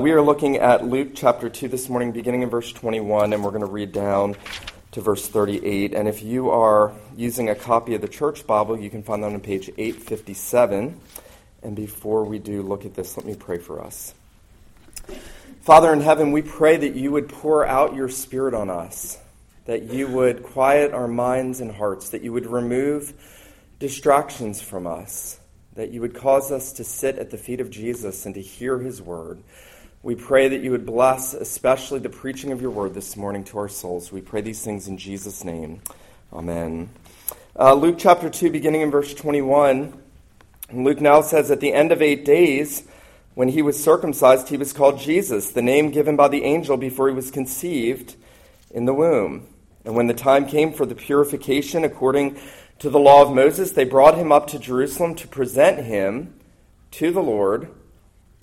We are looking at Luke chapter 2 this morning, beginning in verse 21, and we're going to read down to verse 38. And if you are using a copy of the church Bible, you can find that on page 857. And before we do look at this, let me pray for us. Father in heaven, we pray that you would pour out your Spirit on us, that you would quiet our minds and hearts, that you would remove distractions from us, that you would cause us to sit at the feet of Jesus and to hear his word. We pray that you would bless, especially the preaching of your word this morning to our souls. We pray these things in Jesus' name. Amen. Uh, Luke chapter 2, beginning in verse 21. Luke now says, At the end of eight days, when he was circumcised, he was called Jesus, the name given by the angel before he was conceived in the womb. And when the time came for the purification according to the law of Moses, they brought him up to Jerusalem to present him to the Lord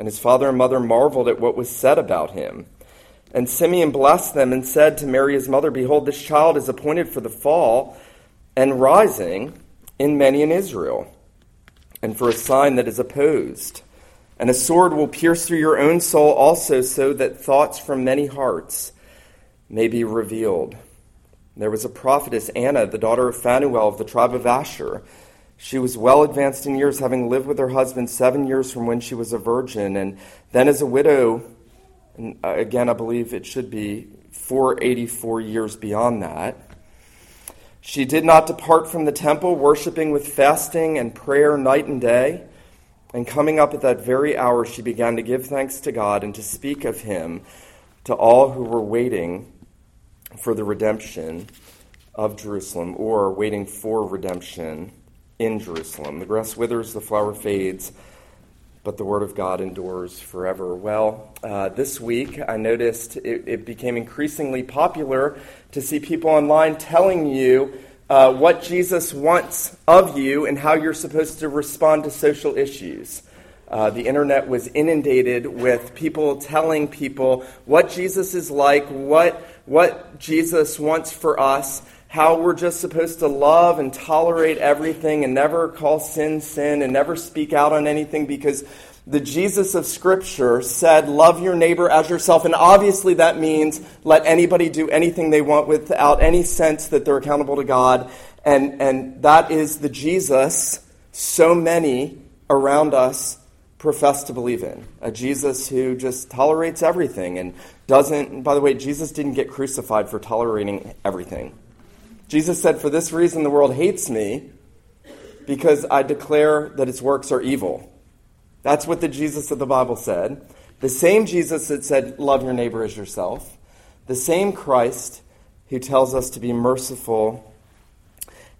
And his father and mother marveled at what was said about him. And Simeon blessed them and said to Mary his mother, Behold, this child is appointed for the fall and rising in many in Israel, and for a sign that is opposed. And a sword will pierce through your own soul also, so that thoughts from many hearts may be revealed. There was a prophetess, Anna, the daughter of Phanuel of the tribe of Asher. She was well advanced in years, having lived with her husband seven years from when she was a virgin, and then as a widow, and uh, again, I believe it should be 484 years beyond that. She did not depart from the temple, worshiping with fasting and prayer night and day. And coming up at that very hour, she began to give thanks to God and to speak of him to all who were waiting for the redemption of Jerusalem, or waiting for redemption in Jerusalem. The grass withers, the flower fades, but the word of God endures forever. Well, uh, this week I noticed it, it, became increasingly popular to see people online telling you uh, what Jesus wants of you and how you're supposed to respond to social issues. Uh, the internet was inundated with people telling people what Jesus is like, what, what Jesus wants for us, how we're just supposed to love and tolerate everything and never call sin sin and never speak out on anything because the Jesus of Scripture said, Love your neighbor as yourself. And obviously, that means let anybody do anything they want without any sense that they're accountable to God. And, and that is the Jesus so many around us profess to believe in. A Jesus who just tolerates everything and doesn't, by the way, Jesus didn't get crucified for tolerating everything. Jesus said, For this reason the world hates me, because I declare that its works are evil. That's what the Jesus of the Bible said. The same Jesus that said, Love your neighbor as yourself. The same Christ who tells us to be merciful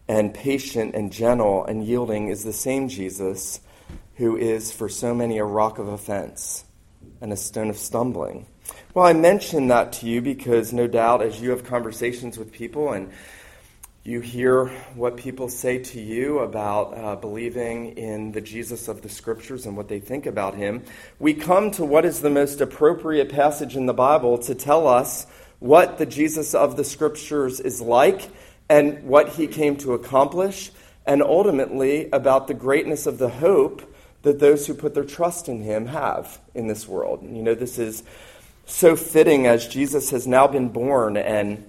and patient and gentle and yielding is the same Jesus who is for so many a rock of offense and a stone of stumbling. Well, I mention that to you because no doubt as you have conversations with people and you hear what people say to you about uh, believing in the Jesus of the Scriptures and what they think about him. We come to what is the most appropriate passage in the Bible to tell us what the Jesus of the Scriptures is like and what he came to accomplish, and ultimately about the greatness of the hope that those who put their trust in him have in this world. You know, this is so fitting as Jesus has now been born and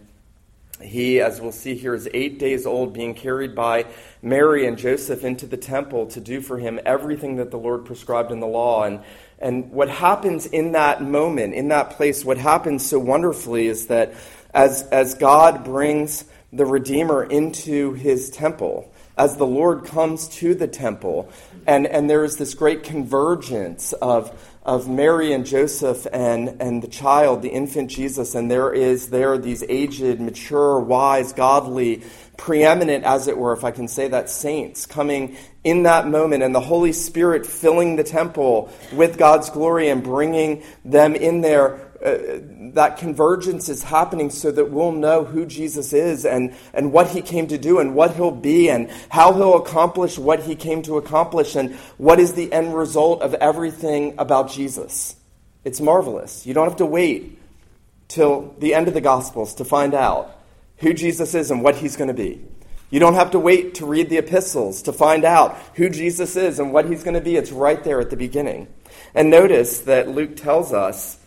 He, as we'll see here, is eight days old, being carried by Mary and Joseph into the temple to do for him everything that the Lord prescribed in the law. And, and what happens in that moment, in that place, what happens so wonderfully is that as, as God brings the Redeemer into his temple, as the Lord comes to the temple, and, and there is this great convergence of, of Mary and Joseph and, and the child, the infant Jesus, and there is there these aged, mature, wise, godly, preeminent, as it were, if I can say that, saints coming in that moment, and the Holy Spirit filling the temple with God's glory and bringing them in there uh, that convergence is happening so that we'll know who Jesus is and, and what he came to do and what he'll be and how he'll accomplish what he came to accomplish and what is the end result of everything about Jesus. It's marvelous. You don't have to wait till the end of the Gospels to find out who Jesus is and what he's going to be. You don't have to wait to read the epistles to find out who Jesus is and what he's going to be. It's right there at the beginning. And notice that Luke tells us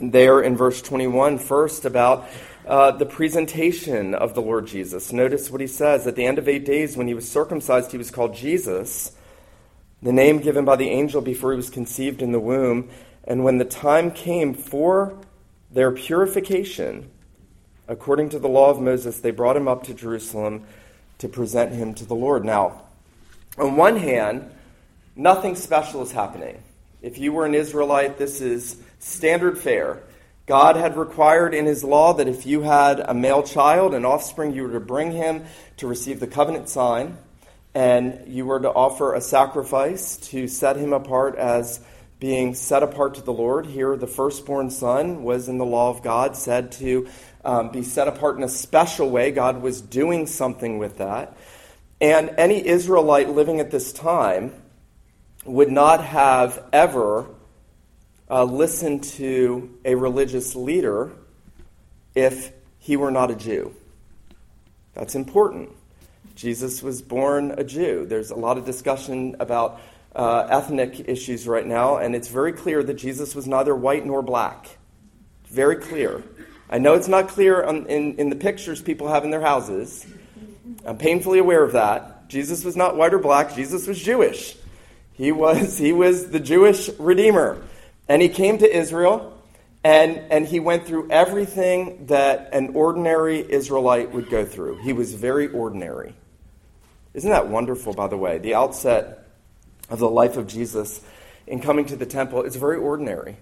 there in verse 21 first about uh, the presentation of the Lord Jesus. Notice what he says. At the end of eight days, when he was circumcised, he was called Jesus, the name given by the angel before he was conceived in the womb. And when the time came for their purification, according to the law of Moses, they brought him up to Jerusalem to present him to the Lord. Now, on one hand, nothing special is happening. If you were an Israelite, this is standard fare. God had required in his law that if you had a male child, an offspring, you were to bring him to receive the covenant sign, and you were to offer a sacrifice to set him apart as being set apart to the Lord. Here, the firstborn son was in the law of God said to um, be set apart in a special way. God was doing something with that. And any Israelite living at this time would not have ever uh, listen to a religious leader if he were not a Jew. That's important. Jesus was born a Jew. There's a lot of discussion about uh, ethnic issues right now, and it's very clear that Jesus was neither white nor black. Very clear. I know it's not clear on, in, in the pictures people have in their houses. I'm painfully aware of that. Jesus was not white or black, Jesus was Jewish. He was, he was the Jewish Redeemer. And he came to Israel, and, and he went through everything that an ordinary Israelite would go through. He was very ordinary. Isn't that wonderful, by the way? The outset of the life of Jesus in coming to the temple is very ordinary.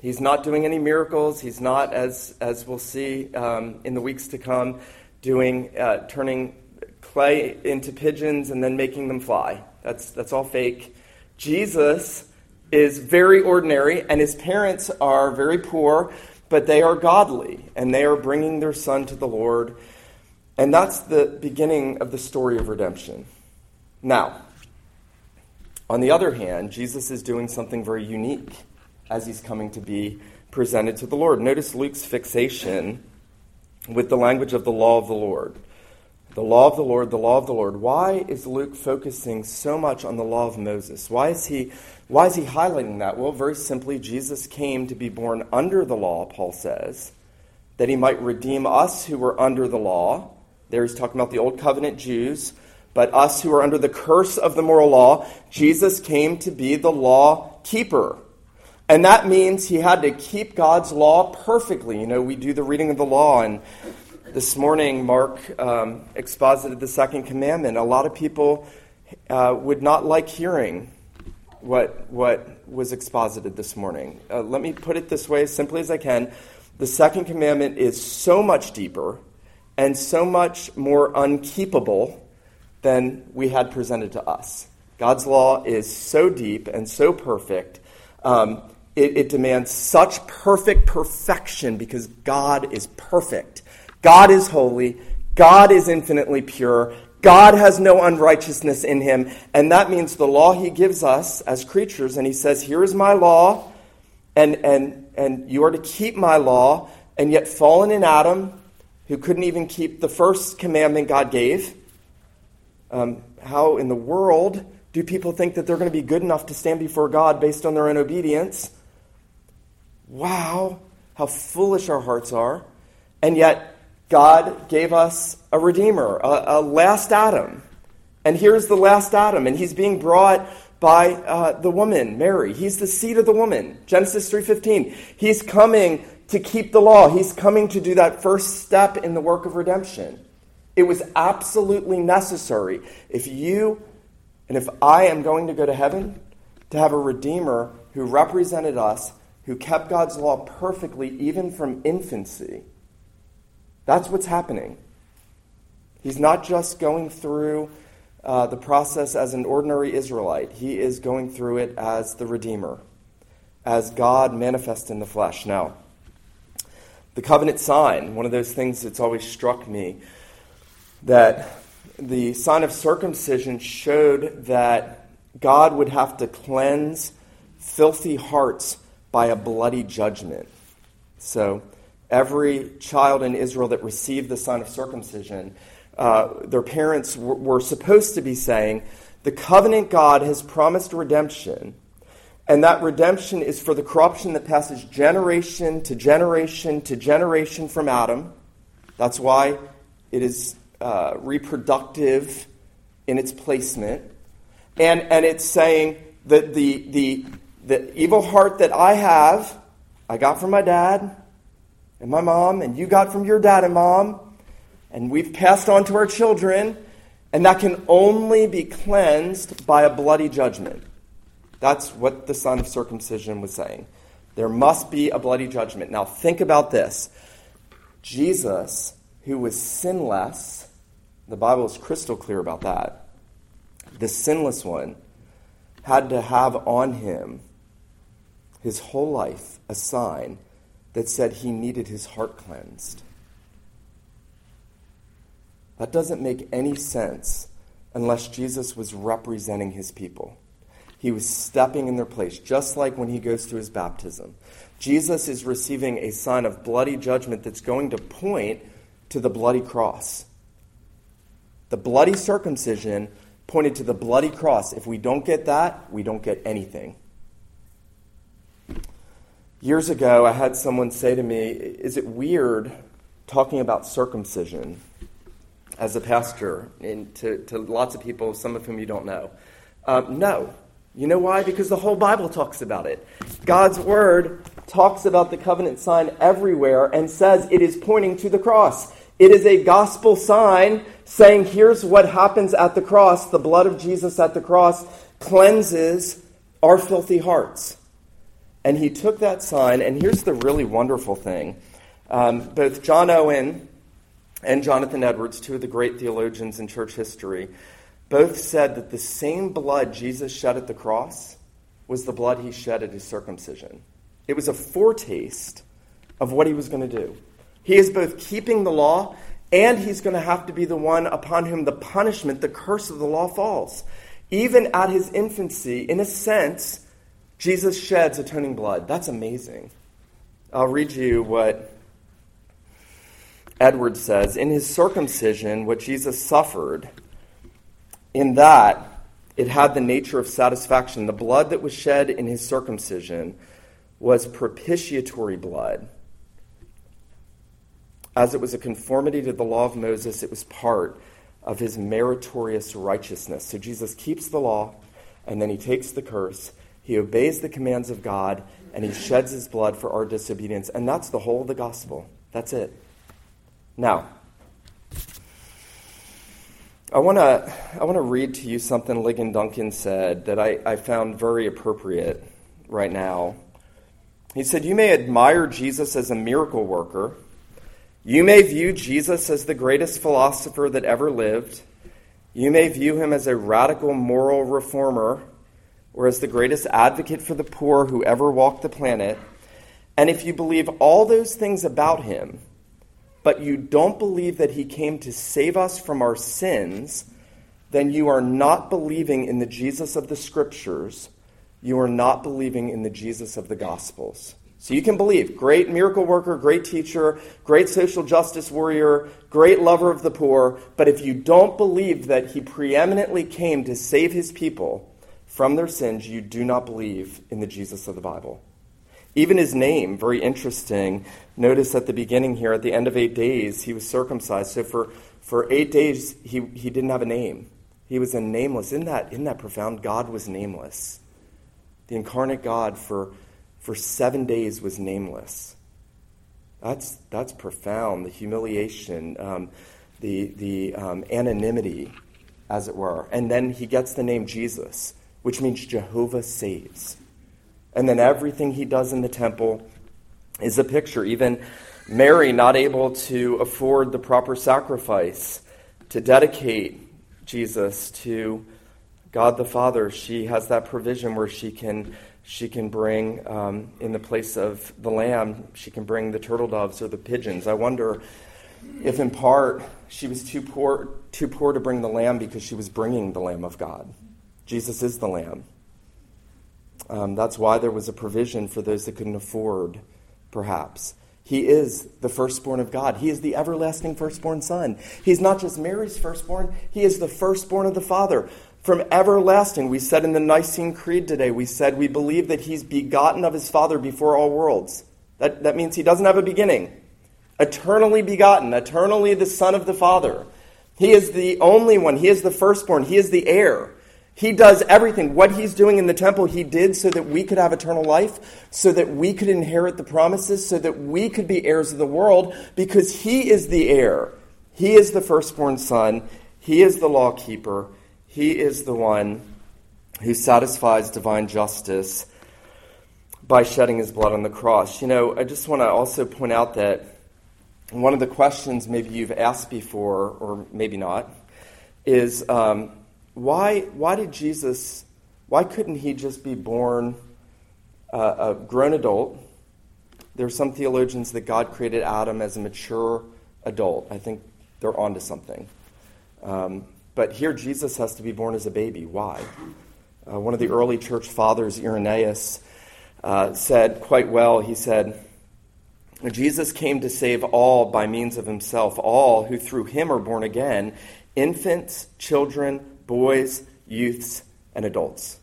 He's not doing any miracles. He's not, as, as we'll see um, in the weeks to come, doing uh, turning clay into pigeons and then making them fly. That's, that's all fake. Jesus is very ordinary, and his parents are very poor, but they are godly, and they are bringing their son to the Lord. And that's the beginning of the story of redemption. Now, on the other hand, Jesus is doing something very unique as he's coming to be presented to the Lord. Notice Luke's fixation with the language of the law of the Lord. The law of the Lord, the law of the Lord. Why is Luke focusing so much on the law of Moses? Why is he why is he highlighting that? Well, very simply, Jesus came to be born under the law, Paul says, that he might redeem us who were under the law. There he's talking about the Old Covenant Jews, but us who are under the curse of the moral law. Jesus came to be the law keeper. And that means he had to keep God's law perfectly. You know, we do the reading of the law, and this morning Mark um, exposited the second commandment. A lot of people uh, would not like hearing what, what was exposited this morning. Uh, let me put it this way as simply as I can. The second commandment is so much deeper and so much more unkeepable than we had presented to us. God's law is so deep and so perfect. Um, it, it demands such perfect perfection because God is perfect. God is holy. God is infinitely pure. God has no unrighteousness in him. And that means the law he gives us as creatures, and he says, Here is my law, and, and, and you are to keep my law. And yet, fallen in Adam, who couldn't even keep the first commandment God gave, um, how in the world do people think that they're going to be good enough to stand before God based on their own obedience? Wow, how foolish our hearts are. And yet, God gave us a Redeemer, a, a last Adam. And here's the last Adam, and he's being brought by uh, the woman, Mary. He's the seed of the woman. Genesis 3:15. He's coming to keep the law. He's coming to do that first step in the work of redemption. It was absolutely necessary if you and if I am going to go to heaven to have a redeemer who represented us, who kept God's law perfectly even from infancy. That's what's happening. He's not just going through uh, the process as an ordinary Israelite, he is going through it as the Redeemer, as God manifest in the flesh. Now, the covenant sign, one of those things that's always struck me, that the sign of circumcision showed that God would have to cleanse filthy hearts by a bloody judgment. So, every child in Israel that received the sign of circumcision uh, their parents w- were supposed to be saying, The covenant God has promised redemption, and that redemption is for the corruption that passes generation to generation to generation from Adam. That's why it is uh, reproductive in its placement. And, and it's saying that the, the, the evil heart that I have, I got from my dad and my mom, and you got from your dad and mom and we've passed on to our children, and that can only be cleansed by a bloody judgment. That's what the son of circumcision was saying. There must be a bloody judgment. Now, think about this Jesus, who was sinless, the Bible is crystal clear about that. The sinless one had to have on him his whole life a sign that said he needed his heart cleansed. That doesn't make any sense unless Jesus was representing his people. He was stepping in their place, just like when he goes through his baptism. Jesus is receiving a sign of bloody judgment that's going to point to the bloody cross. The bloody circumcision pointed to the bloody cross. If we don't get that, we don't get anything. Years ago, I had someone say to me, Is it weird talking about circumcision? as a pastor and to, to lots of people, some of whom you don't know? Um, no. You know why? Because the whole Bible talks about it. God's Word talks about the covenant sign everywhere and says it is pointing to the cross. It is a gospel sign saying, here's what happens at the cross. The blood of Jesus at the cross cleanses our filthy hearts. And he took that sign, and here's the really wonderful thing. Um, both John Owen and Jonathan Edwards, two of the great theologians in church history, both said that the same blood Jesus shed at the cross was the blood he shed at his circumcision. It was a foretaste of what he was going to do. He is both keeping the law and he's going to have to be the one upon whom the punishment, the curse of the law falls. Even at his infancy, in a sense, Jesus sheds atoning blood. That's amazing. I'll read you what Edward says, in his circumcision, what Jesus suffered, in that it had the nature of satisfaction. The blood that was shed in his circumcision was propitiatory blood. As it was a conformity to the law of Moses, it was part of his meritorious righteousness. So Jesus keeps the law, and then he takes the curse. He obeys the commands of God, and he sheds his blood for our disobedience. And that's the whole of the gospel. That's it. Now, I want to I want to read to you something Ligon Duncan said that I, I found very appropriate right now. He said, You may admire Jesus as a miracle worker. You may view Jesus as the greatest philosopher that ever lived. You may view him as a radical moral reformer or as the greatest advocate for the poor who ever walked the planet. And if you believe all those things about him, but you don't believe that he came to save us from our sins, then you are not believing in the Jesus of the Scriptures. You are not believing in the Jesus of the Gospels. So you can believe great miracle worker, great teacher, great social justice warrior, great lover of the poor, but if you don't believe that he preeminently came to save his people from their sins, you do not believe in the Jesus of the Bible. Even his name, very interesting. Notice at the beginning here, at the end of eight days, he was circumcised. So for, for eight days, he, he didn't have a name. He was a nameless. Isn't that, isn't that profound? God was nameless. The incarnate God for, for seven days was nameless. That's, that's profound. The humiliation, um, the, the um, anonymity, as it were. And then he gets the name Jesus, which means Jehovah saves. And then everything he does in the temple is a picture. Even Mary, not able to afford the proper sacrifice to dedicate Jesus to God the Father, she has that provision where she can she can bring um, in the place of the lamb she can bring the turtle doves or the pigeons i wonder if in part she was too poor too poor to bring the lamb because she was bringing the lamb of god jesus is the lamb um, that's why there was a provision for those that couldn't afford perhaps he is the firstborn of God. He is the everlasting firstborn Son. He's not just Mary's firstborn, he is the firstborn of the Father from everlasting. We said in the Nicene Creed today, we said we believe that he's begotten of his Father before all worlds. That, that means he doesn't have a beginning. Eternally begotten, eternally the Son of the Father. He is the only one. He is the firstborn. He is the heir. He does everything. What he's doing in the temple, he did so that we could have eternal life, so that we could inherit the promises, so that we could be heirs of the world, because he is the heir. He is the firstborn son. He is the law keeper. He is the one who satisfies divine justice by shedding his blood on the cross. You know, I just want to also point out that one of the questions maybe you've asked before, or maybe not, is um, why, why did Jesus, why couldn't he just be born uh, a grown adult? There are some theologians that God created Adam as a mature adult. I think they're onto something. Um, but here Jesus has to be born as a baby. Why? Uh, one of the early church fathers, Irenaeus, uh, said quite well, he said, Jesus came to save all by means of himself, all who through him are born again infants, children, boys, youths, and adults.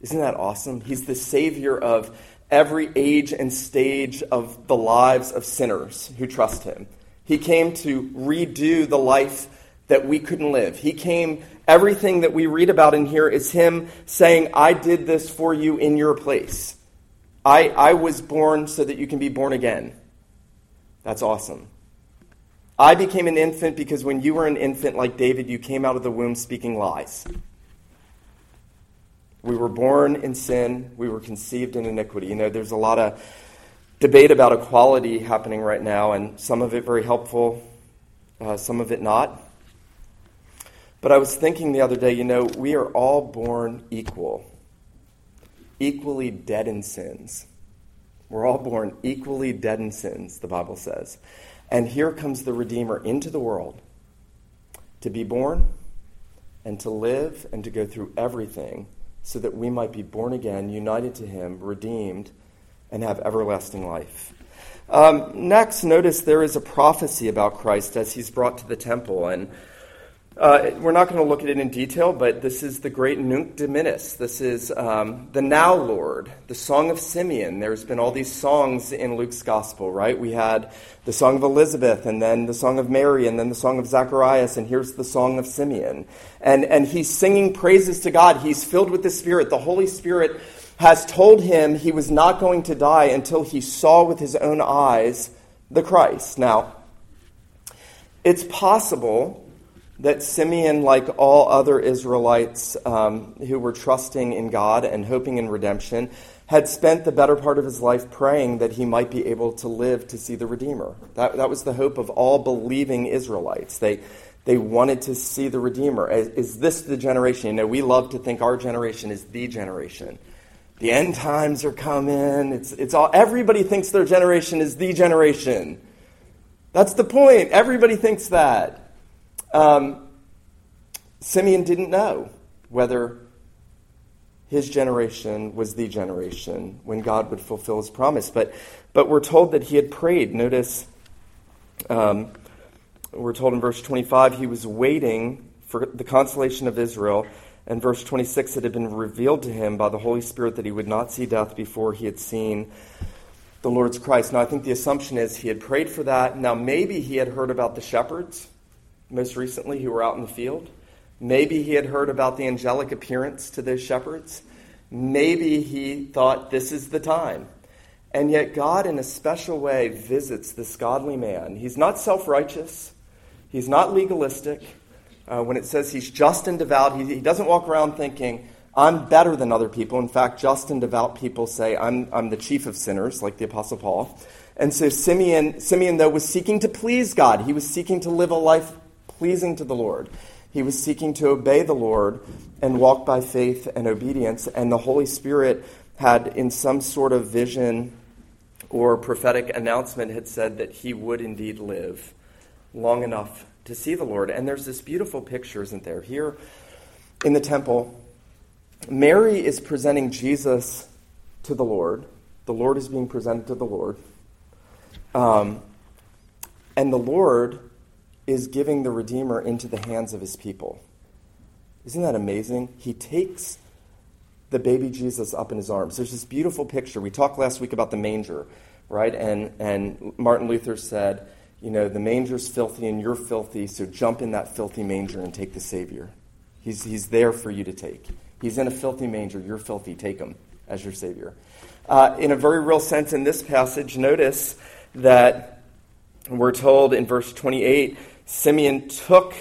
Isn't that awesome? He's the Savior of every age and stage of the lives of sinners who trust him. He came to redo the life that we couldn't live. He came, everything that we read about in here is Him saying, I did this for you in your place. I, I was born so that you can be born again. That's awesome. I became an infant because when you were an infant like David, you came out of the womb speaking lies. We were born in sin, we were conceived in iniquity. You know, there's a lot of debate about equality happening right now, and some of it very helpful, uh, some of it not. But I was thinking the other day, you know, we are all born equal, equally dead in sins. We're all born equally dead in sins, the Bible says. And here comes the Redeemer into the world to be born and to live and to go through everything so that we might be born again, united to Him, redeemed, and have everlasting life. Um, next, notice there is a prophecy about Christ as He's brought to the temple. And uh, we're not going to look at it in detail, but this is the great Nunc Dimittis. This is um, the Now Lord, the Song of Simeon. There's been all these songs in Luke's Gospel, right? We had the Song of Elizabeth, and then the Song of Mary, and then the Song of Zacharias, and here's the Song of Simeon. And, and he's singing praises to God. He's filled with the Spirit. The Holy Spirit has told him he was not going to die until he saw with his own eyes the Christ. Now, it's possible that Simeon, like all other Israelites um, who were trusting in God and hoping in redemption, had spent the better part of his life praying that he might be able to live to see the Redeemer. That, that was the hope of all believing Israelites. They, they wanted to see the Redeemer. Is, is this the generation? You know, we love to think our generation is the generation. The end times are coming. It's, it's all, everybody thinks their generation is the generation. That's the point. Everybody thinks that. Um, Simeon didn't know whether his generation was the generation when God would fulfill his promise. But, but we're told that he had prayed. Notice, um, we're told in verse 25, he was waiting for the consolation of Israel And verse 26, it had been revealed to him by the Holy Spirit that he would not see death before he had seen the Lord's Christ. Now, I think the assumption is he had prayed for that. Now, maybe he had heard about the shepherds most recently who were out in the field. Maybe he had heard about the angelic appearance to those shepherds. Maybe he thought this is the time. And yet, God, in a special way, visits this godly man. He's not self righteous, he's not legalistic. Uh, when it says he's just and devout, he, he doesn't walk around thinking, I'm better than other people. In fact, just and devout people say, I'm, I'm the chief of sinners, like the Apostle Paul. And so Simeon, Simeon, though, was seeking to please God. He was seeking to live a life pleasing to the Lord. He was seeking to obey the Lord and walk by faith and obedience. And the Holy Spirit had, in some sort of vision or prophetic announcement, had said that he would indeed live long enough to see the Lord. And there's this beautiful picture, isn't there? Here in the temple, Mary is presenting Jesus to the Lord. The Lord is being presented to the Lord. Um, and the Lord is giving the Redeemer into the hands of his people. Isn't that amazing? He takes the baby Jesus up in his arms. There's this beautiful picture. We talked last week about the manger, right? And, and Martin Luther said, you know, the manger's filthy and you're filthy, so jump in that filthy manger and take the Savior. He's, he's there for you to take. He's in a filthy manger. You're filthy. Take him as your Savior. Uh, in a very real sense, in this passage, notice that we're told in verse 28 Simeon took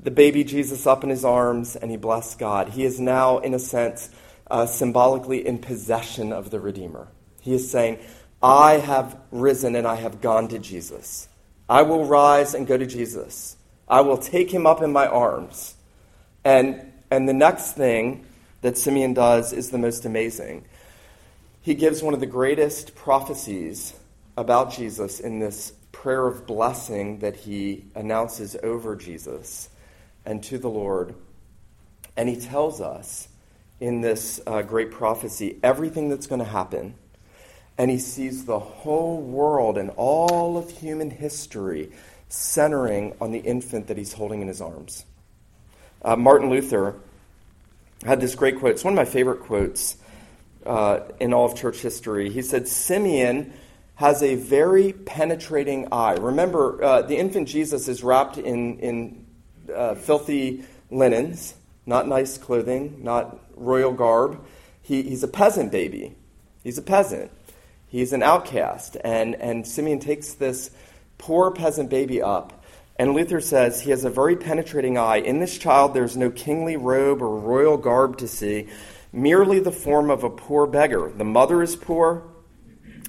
the baby Jesus up in his arms and he blessed God. He is now, in a sense, uh, symbolically in possession of the Redeemer. He is saying, I have risen and I have gone to Jesus. I will rise and go to Jesus. I will take him up in my arms. And and the next thing that Simeon does is the most amazing. He gives one of the greatest prophecies about Jesus in this prayer of blessing that he announces over Jesus and to the Lord. And he tells us in this uh, great prophecy everything that's going to happen. And he sees the whole world and all of human history centering on the infant that he's holding in his arms. Uh, Martin Luther had this great quote. It's one of my favorite quotes uh, in all of church history. He said, Simeon has a very penetrating eye. Remember, uh, the infant Jesus is wrapped in, in uh, filthy linens, not nice clothing, not royal garb. He, he's a peasant baby. He's a peasant. He's an outcast. And, and Simeon takes this poor peasant baby up and Luther says he has a very penetrating eye. In this child, there's no kingly robe or royal garb to see, merely the form of a poor beggar. The mother is poor,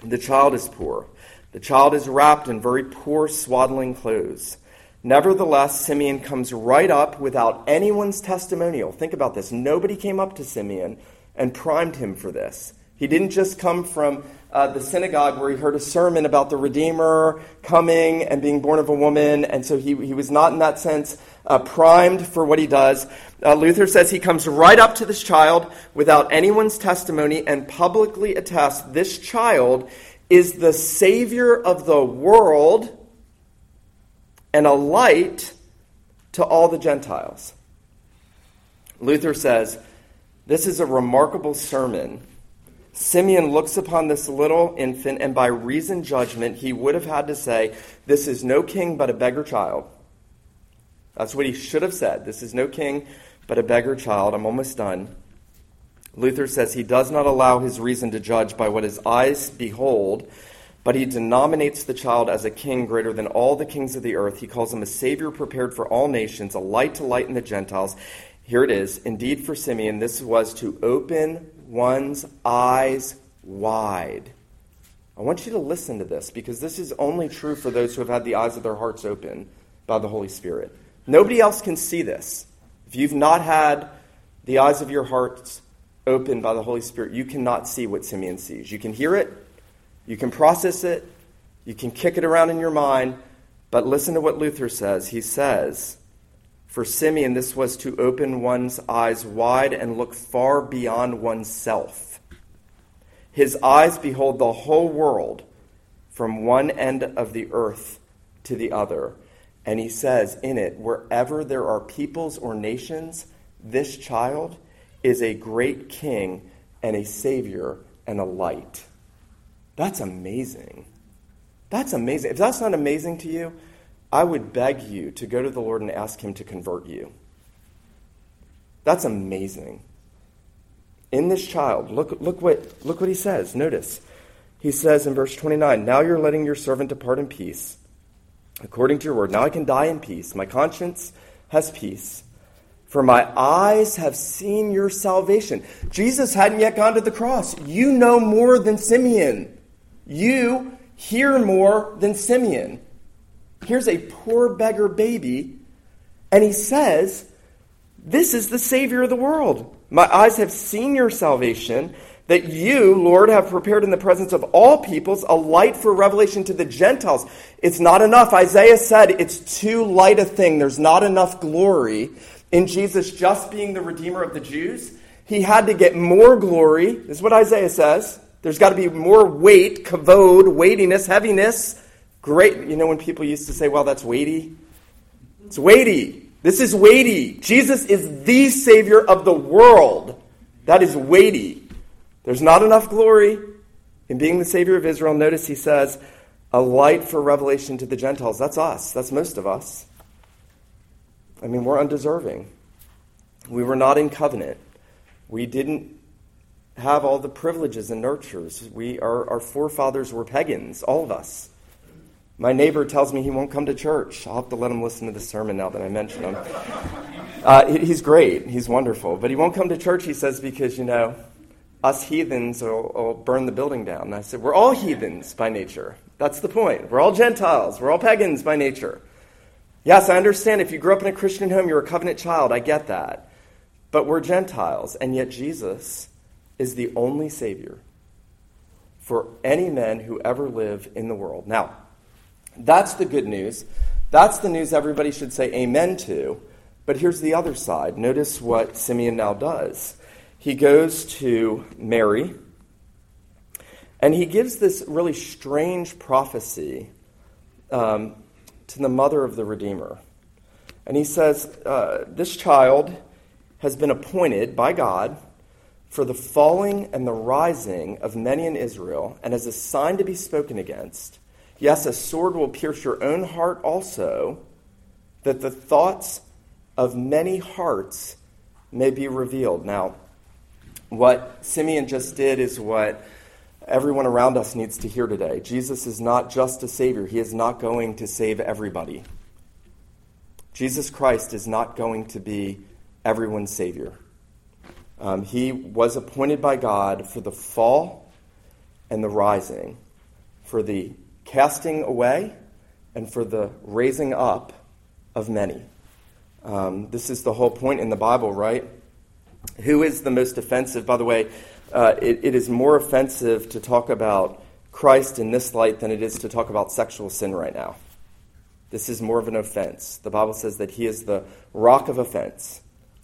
the child is poor. The child is wrapped in very poor swaddling clothes. Nevertheless, Simeon comes right up without anyone's testimonial. Think about this. Nobody came up to Simeon and primed him for this. He didn't just come from uh, the synagogue where he heard a sermon about the Redeemer coming and being born of a woman, and so he, he was not in that sense uh, primed for what he does. Uh, Luther says he comes right up to this child without anyone's testimony and publicly attests this child is the Savior of the world and a light to all the Gentiles. Luther says this is a remarkable sermon Simeon looks upon this little infant, and by reason judgment, he would have had to say, This is no king but a beggar child. That's what he should have said. This is no king but a beggar child. I'm almost done. Luther says he does not allow his reason to judge by what his eyes behold, but he denominates the child as a king greater than all the kings of the earth. He calls him a savior prepared for all nations, a light to lighten the Gentiles. Here it is. Indeed, for Simeon, this was to open one's eyes wide. I want you to listen to this because this is only true for those who have had the eyes of their hearts open by the Holy Spirit. Nobody else can see this. If you've not had the eyes of your hearts opened by the Holy Spirit, you cannot see what Simeon sees. You can hear it, you can process it, you can kick it around in your mind, but listen to what Luther says. He says, for Simeon, this was to open one's eyes wide and look far beyond oneself. His eyes behold the whole world from one end of the earth to the other. And he says in it, wherever there are peoples or nations, This child is a great king and a savior and a light. That's amazing. That's amazing. If that's not amazing to you, I would beg you to go to the Lord and ask Him to convert you. That's amazing. In this child, look, look, what, look what he says. Notice. He says in verse 29 Now you're letting your servant depart in peace, according to your word. Now I can die in peace. My conscience has peace. For my eyes have seen your salvation. Jesus hadn't yet gone to the cross. You know more than Simeon. You hear more than Simeon. Here's a poor beggar baby, and he says, This is the Savior of the world. My eyes have seen your salvation, that you, Lord, have prepared in the presence of all peoples a light for revelation to the Gentiles. It's not enough. Isaiah said it's too light a thing. There's not enough glory in Jesus just being the Redeemer of the Jews. He had to get more glory. This is what Isaiah says. There's got to be more weight, kavod, weightiness, heaviness. Great. You know when people used to say, well, that's weighty? It's weighty. This is weighty. Jesus is the Savior of the world. That is weighty. There's not enough glory in being the Savior of Israel. Notice he says, a light for revelation to the Gentiles. That's us. That's most of us. I mean, we're undeserving. We were not in covenant. We didn't have all the privileges and nurtures. We, our, our forefathers were pagans, all of us. My neighbor tells me he won't come to church. I'll have to let him listen to the sermon now that I mention him. Uh, he's great. He's wonderful. But he won't come to church, he says, because, you know, us heathens will, burn the building down. And I said, We're all heathens by nature. That's the point. We're all Gentiles. We're all pagans by nature. Yes, I understand if you grew up in a Christian home, you're a covenant child. I get that. But we're Gentiles, and yet Jesus is the only Savior for any men who ever live in the world. Now, that's the good news. That's the news everybody should say amen to. But here's the other side. Notice what Simeon now does. He goes to Mary, and he gives this really strange prophecy. Um, to the mother of the Redeemer. And he says, uh, This child has been appointed by God for the falling and the rising of many in Israel, and as a sign to be spoken against. Yes, a sword will pierce your own heart also, that the thoughts of many hearts may be revealed. Now, what Simeon just did is what everyone around us needs to hear today. Jesus is not just a Savior, He is not going to save everybody. Jesus Christ is not going to be everyone's Savior. Um, he was appointed by God for the fall and the rising, for the casting away and for the raising up of many. Um, this is the whole point in the Bible, right? Who is the most offensive? By the way, uh, it, it is more offensive to talk about Christ in this light than it is to talk about sexual sin right now. This is more of an offense. The Bible says that he is the rock of offense,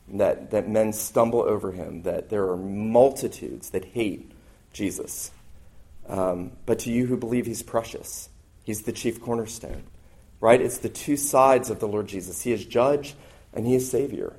that, that men stumble over him, that there are multitudes that hate Jesus. Um, but to you who believe he's precious, he's the chief cornerstone, right? It's the two sides of the Lord Jesus. He is judge and he is Savior.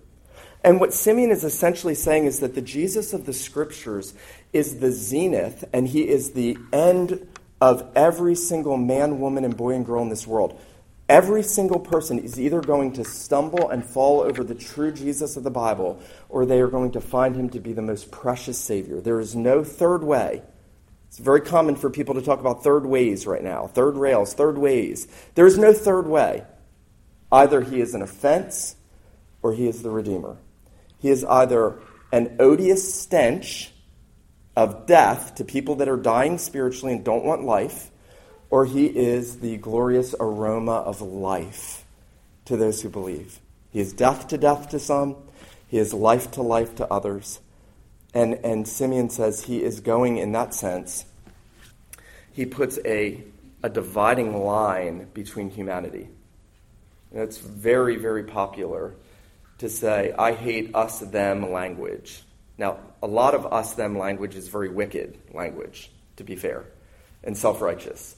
And what Simeon is essentially saying is that the Jesus of the scriptures is the zenith and he is the end of every single man, woman, and boy and girl in this world. Every single person is either going to stumble and fall over the true Jesus of the Bible, or they are going to find him to be the most precious Savior. There is no third way. It's very common for people to talk about third ways right now third rails, third ways. There is no third way. Either he is an offense or he is the Redeemer. He is either an odious stench of death to people that are dying spiritually and don't want life, or he is the glorious aroma of life to those who believe. He is death to death to some, he is life to life to others. And, and Simeon says he is going in that sense. He puts a, a dividing line between humanity. And it's very, very popular to say, I hate us them language. Now, a lot of us them language is very wicked language, to be fair, and self righteous.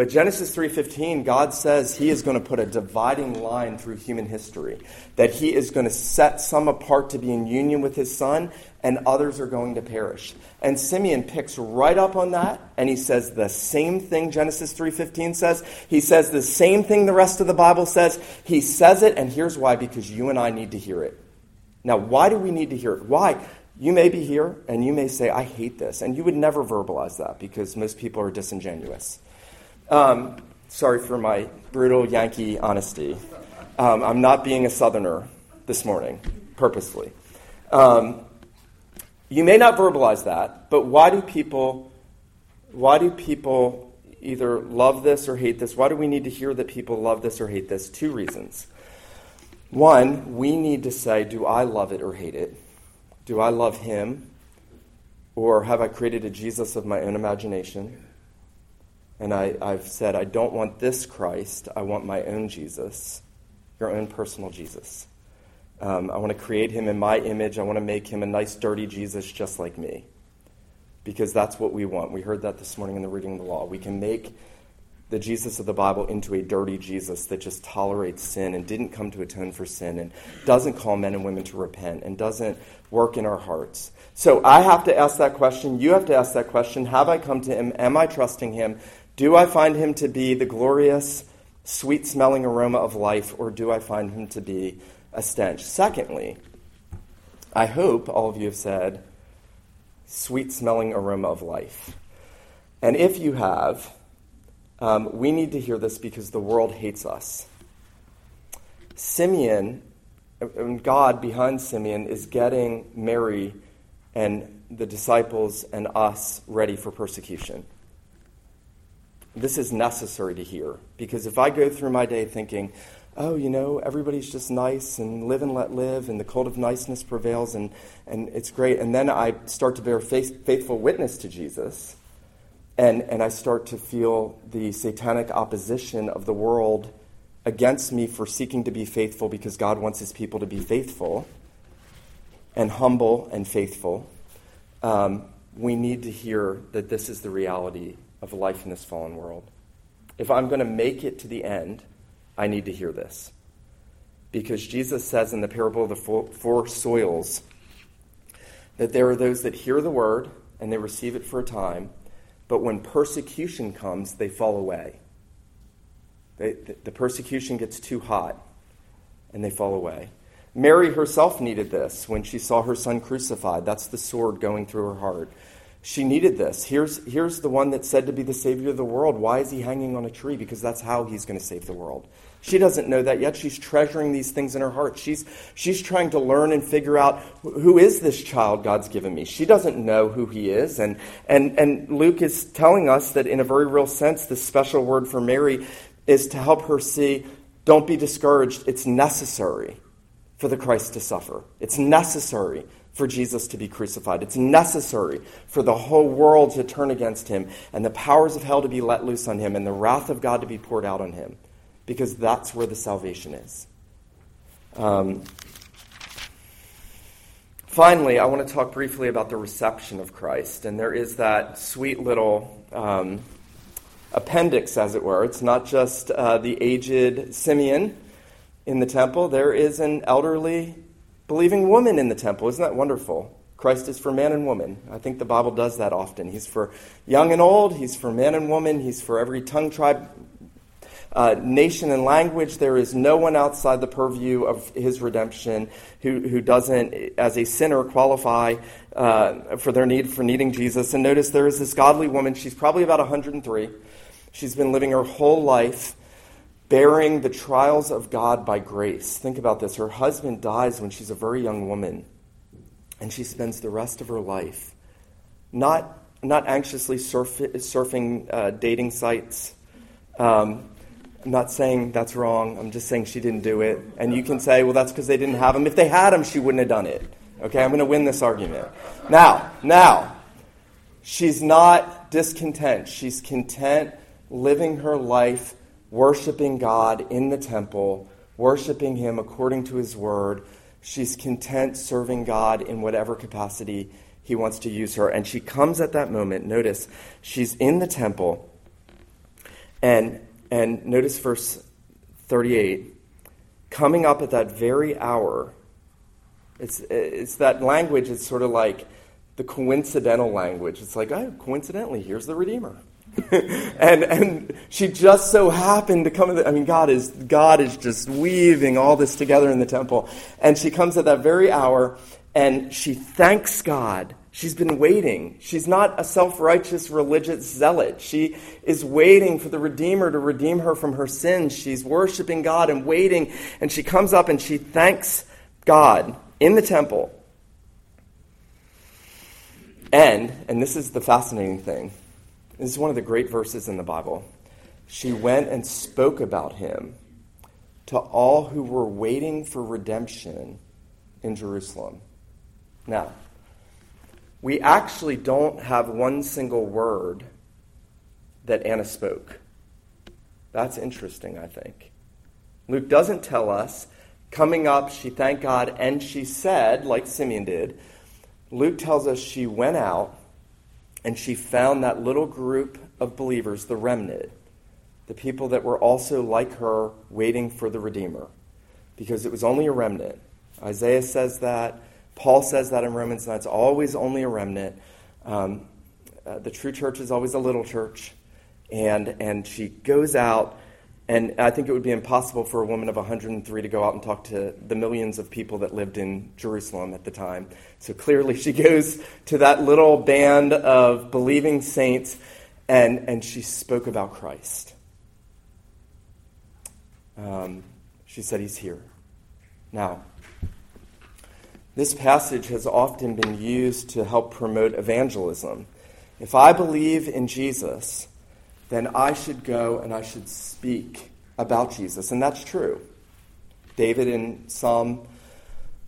But Genesis 3:15, God says he is going to put a dividing line through human history, that he is going to set some apart to be in union with his son and others are going to perish. And Simeon picks right up on that and he says the same thing Genesis 3:15 says. He says the same thing the rest of the Bible says. He says it and here's why because you and I need to hear it. Now, why do we need to hear it? Why? You may be here and you may say, I hate this. And you would never verbalize that because most people are disingenuous. Um, sorry for my brutal Yankee honesty. Um, I'm not being a Southerner this morning, purposely. Um, you may not verbalize that, but why do people, why do people either love this or hate this? Why do we need to hear that people love this or hate this? Two reasons. One, we need to say, do I love it or hate it? Do I love him? Or have I created a Jesus of my own imagination? And I, have said, I don't want this Christ, I want my own Jesus, your own personal Jesus. Um, I want to create him in my image. I want to make him a nice, dirty Jesus just like me. Because that's what we want. We heard that this morning in the reading of the law. We can make the Jesus of the Bible into a dirty Jesus that just tolerates sin and didn't come to atone for sin and doesn't call men and women to repent and doesn't work in our hearts. So I have to ask that question. You have to ask that question. Have I come to him? Am I trusting him? Do I find him to be the glorious, sweet smelling aroma of life, or do I find him to be a stench. Secondly, I hope all of you have said, sweet smelling aroma of life. And if you have, um, we need to hear this because the world hates us. Simeon, and God behind Simeon, is getting Mary and the disciples and us ready for persecution. This is necessary to hear because if I go through my day thinking, oh, you know, everybody's just nice and live and let live, and the cult of niceness prevails, and, and it's great. And then I start to bear faith, faithful witness to Jesus, and, and I start to feel the satanic opposition of the world against me for seeking to be faithful because God wants his people to be faithful and humble and faithful. Um, we need to hear that this is the reality of life in this fallen world. If I'm going to make it to the end, I need to hear this. Because Jesus says in the parable of the four soils that there are those that hear the word and they receive it for a time, but when persecution comes, they fall away. They, the persecution gets too hot and they fall away. Mary herself needed this when she saw her son crucified. That's the sword going through her heart. She needed this. Here's, here's the one that's said to be the Savior of the world. Why is he hanging on a tree? Because that's how he's going to save the world. She doesn't know that yet. She's treasuring these things in her heart. She's, she's trying to learn and figure out who is this child God's given me. She doesn't know who he is. And, and, and Luke is telling us that in a very real sense, this special word for Mary is to help her see don't be discouraged. It's necessary for the Christ to suffer, it's necessary for Jesus to be crucified. It's necessary for the whole world to turn against him and the powers of hell to be let loose on him and the wrath of God to be poured out on him because that's where the salvation is. Um, finally, I want to talk briefly about the reception of Christ. And there is that sweet little um, appendix, as it were. It's not just uh, the aged Simeon in the temple, there is an elderly believing woman in the temple. Isn't that wonderful? Christ is for man and woman. I think the Bible does that often. He's for young and old, He's for man and woman, He's for every tongue, tribe, uh, nation and language. There is no one outside the purview of his redemption who, who doesn't, as a sinner, qualify uh, for their need for needing Jesus. And notice there is this godly woman. She's probably about 103. She's been living her whole life bearing the trials of God by grace. Think about this. Her husband dies when she's a very young woman, and she spends the rest of her life not, not anxiously surf, surfing uh, dating sites. Um, I'm not saying that's wrong. I'm just saying she didn't do it. And you can say, well, that's because they didn't have them. If they had them, she wouldn't have done it. Okay, I'm going to win this argument. Now, now, she's not discontent. She's content living her life worshiping God in the temple, worshiping Him according to His word. She's content serving God in whatever capacity He wants to use her. And she comes at that moment. Notice, she's in the temple And, and notice verse 38 coming up at that very hour. It's, it's that language, it's sort of like the coincidental language. It's like, oh, coincidentally, here's the Redeemer. and and she just so happened to come. The, I mean, God is God is just weaving all this together in the temple, and she comes at that very hour, and she thanks God. She's been waiting. She's not a self righteous religious zealot. She is waiting for the Redeemer to redeem her from her sins. She's worshiping God and waiting, and she comes up and she thanks God in the temple. And, and this is the fascinating thing, this is one of the great verses in the Bible. She went and spoke about him to all who were waiting for redemption in Jerusalem. Now, we actually don't have one single word that Anna spoke. That's interesting, I think. Luke doesn't tell us. Coming up, she thanked God and she said, like Simeon did, Luke tells us she went out and she found that little group of believers, the remnant, the people that were also like her, waiting for the Redeemer, because it was only a remnant. Isaiah says that. Paul says that in Romans, and it's always only a remnant. Um, uh, the true church is always a little church. And, and she goes out and I think it would be impossible for a woman of 103 to go out and talk to the millions of people that lived in Jerusalem at the time. So clearly, she goes to that little band of believing saints and, and she spoke about Christ. Um, she said, He's here. Now, this passage has often been used to help promote evangelism. If I believe in Jesus, then I should go and I should speak about Jesus. And that's true. David in Psalm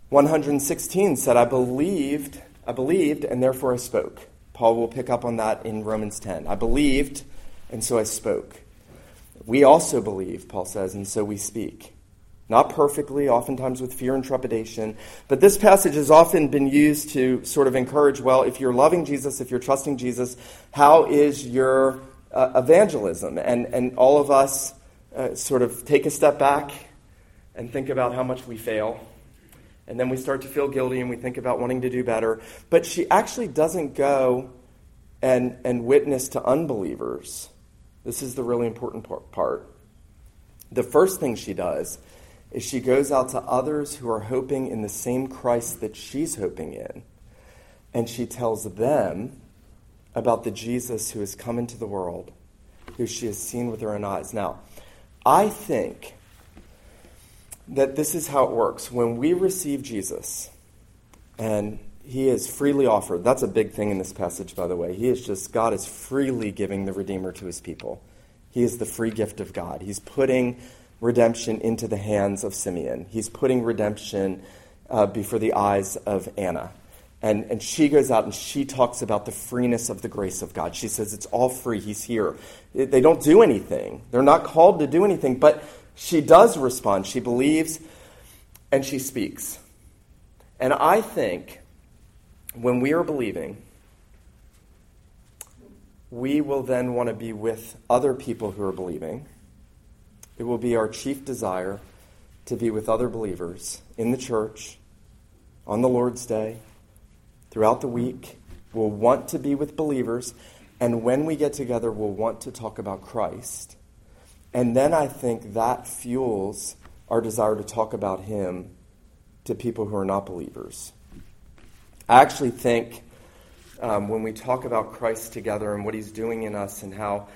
116 said, I believed, I believed, and therefore I spoke. Paul will pick up on that in Romans 10. I believed, and so I spoke. We also believe, Paul says, and so we speak. Not perfectly, oftentimes with fear and trepidation. But this passage has often been used to sort of encourage well, if you're loving Jesus, if you're trusting Jesus, how is your uh, evangelism. And, and all of us uh, sort of take a step back and think about how much we fail. And then we start to feel guilty and we think about wanting to do better. But she actually doesn't go and, and witness to unbelievers. This is the really important part. The first thing she does is she goes out to others who are hoping in the same Christ that she's hoping in. And she tells them about the Jesus who has come into the world, who she has seen with her own eyes. Now, I think that this is how it works. When we receive Jesus, and he is freely offered, that's a big thing in this passage, by the way. He is just, God is freely giving the Redeemer to his people. He is the free gift of God. He's putting redemption into the hands of Simeon, he's putting redemption uh, before the eyes of Anna. And, and she goes out and she talks about the freeness of the grace of God. She says it's all free. He's here. They don't do anything, they're not called to do anything, but she does respond. She believes and she speaks. And I think when we are believing, we will then want to be with other people who are believing. It will be our chief desire to be with other believers in the church on the Lord's Day throughout the week. We'll want to be with believers. And when we get together, we'll want to talk about Christ. And then I think that fuels our desire to talk about Him to people who are not believers. I actually think um, when we talk about Christ together and what He's doing in us and how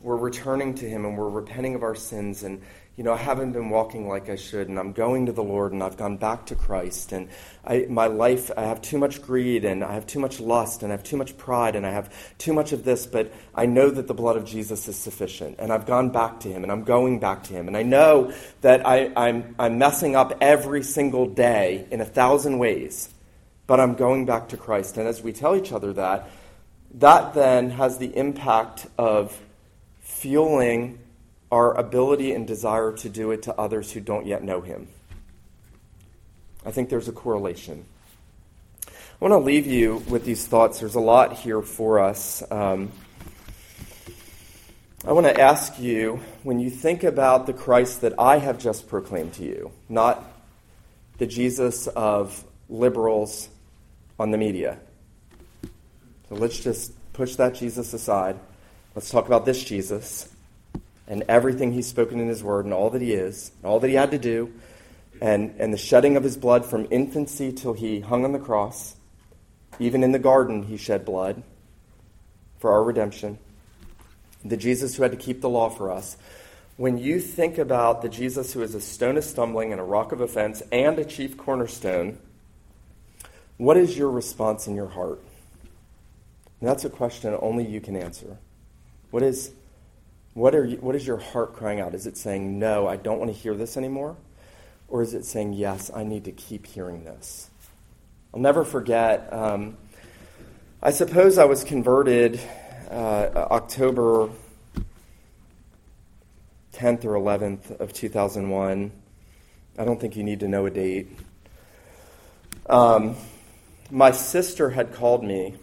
we're returning to Him and we're repenting of our sins and you know, I haven't been walking like I should, and I'm going to the Lord, and I've gone back to Christ, and I, my life, I have too much greed, and I have too much lust, and I have too much pride, and I have too much of this, but I know that the blood of Jesus is sufficient, and I've gone back to Him, and I'm going back to Him, and I know that I, I'm, I'm messing up every single day in a thousand ways, but I'm going back to Christ. And as we tell each other that, that then has the impact of fueling our ability and desire to do it to others who don't yet know Him. I think there's a correlation. I want to leave you with these thoughts. There's a lot here for us. Um, I want to ask you when you think about the Christ that I have just proclaimed to you, not the Jesus of liberals on the media. So let's just push that Jesus aside. Let's talk about this Jesus and everything he's spoken in his word and all that he is, all that he had to do, and, and the shedding of his blood from infancy till he hung on the cross. Even in the garden, he shed blood for our redemption. The Jesus who had to keep the law for us. When you think about the Jesus who is a stone of stumbling and a rock of offense and a chief cornerstone, what is your response in your heart? And that's a question only you can answer. What is, what, are you, what is your heart crying out? Is it saying, No, I don't want to hear this anymore? Or is it saying, Yes, I need to keep hearing this? I'll never forget. Um, I suppose I was converted uh, October 10th or 11th of 2001. I don't think you need to know a date. Um, my sister had called me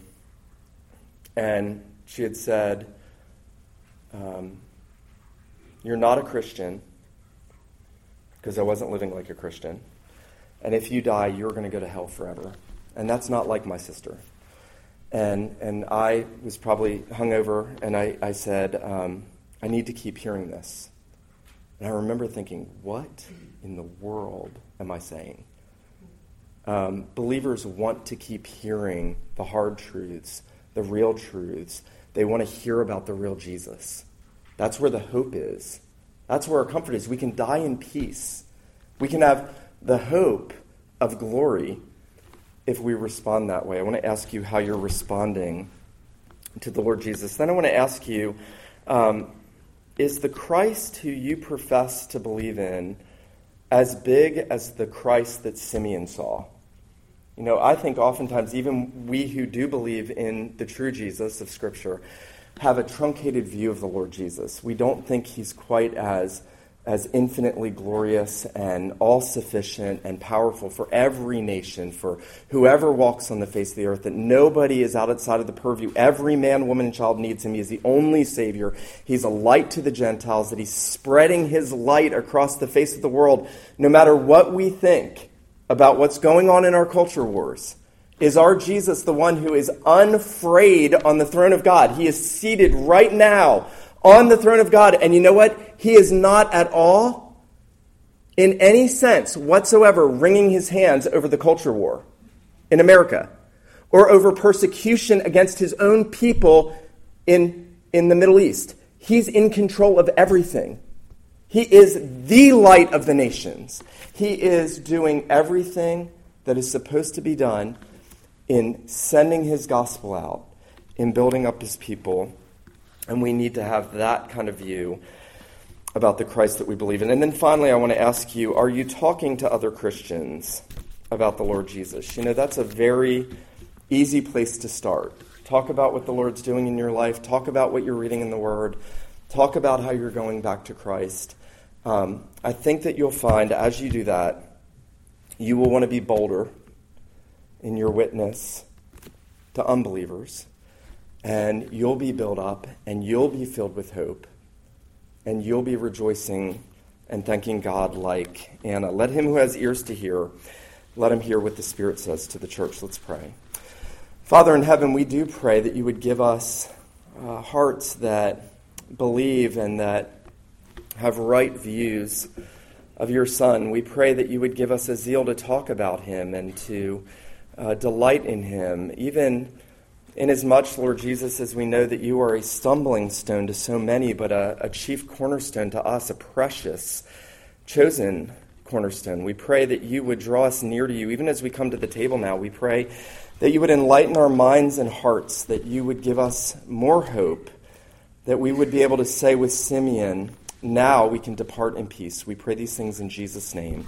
and she had said, um, You're not a Christian, because I wasn't living like a Christian. And if you die, you're going to go to hell forever. And that's not like my sister. And, and I was probably hungover, and I, I said, um, I need to keep hearing this. And I remember thinking, what in the world am I saying? Um, believers want to keep hearing the hard truths the real truths. They want to hear about the real Jesus. That's where the hope is. That's where our comfort is. We can die in peace. We can have the hope of glory if we respond that way. I want to ask you how you're responding to the Lord Jesus. Then I want to ask you um, is the Christ who you profess to believe in as big as the Christ that Simeon saw? You know, I think oftentimes even we who do believe in the true Jesus of Scripture have a truncated view of the Lord Jesus. We don't think he's quite as as infinitely glorious and all sufficient and powerful for every nation, for whoever walks on the face of the earth, that nobody is outside of the purview. Every man, woman, and child needs him. He is the only Savior. He's a light to the Gentiles, that he's spreading his light across the face of the world, no matter what we think about what's going on in our culture wars is our Jesus the one who is unafraid on the throne of God. He is seated right now on the throne of God. And you know what? He is not at all, in any sense whatsoever, wringing his hands over the culture war in America or over persecution against his own people in, in the Middle East. He's in control of everything. He is the light of the nations. He is doing everything that is supposed to be done in sending his gospel out, in building up his people. And we need to have that kind of view about the Christ that we believe in. And then finally, I want to ask you are you talking to other Christians about the Lord Jesus? You know, that's a very easy place to start. Talk about what the Lord's doing in your life, talk about what you're reading in the Word, talk about how you're going back to Christ. Um, I think that you'll find as you do that, you will want to be bolder in your witness to unbelievers, and you'll be built up, and you'll be filled with hope, and you'll be rejoicing and thanking God like Anna. Let him who has ears to hear, let him hear what the Spirit says to the church. Let's pray. Father in heaven, we do pray that you would give us uh, hearts that believe and that have right views of your Son. We pray that you would give us a zeal to talk about him and to uh, delight in him, even inasmuch, Lord Jesus, as we know that you are a stumbling stone to so many, but a, a chief cornerstone to us, a precious, chosen cornerstone. We pray that you would draw us near to you, even as we come to the table now. We pray that you would enlighten our minds and hearts, that you would give us more hope, that we would be able to say with Simeon, now we can depart in peace. We pray these things in Jesus' name.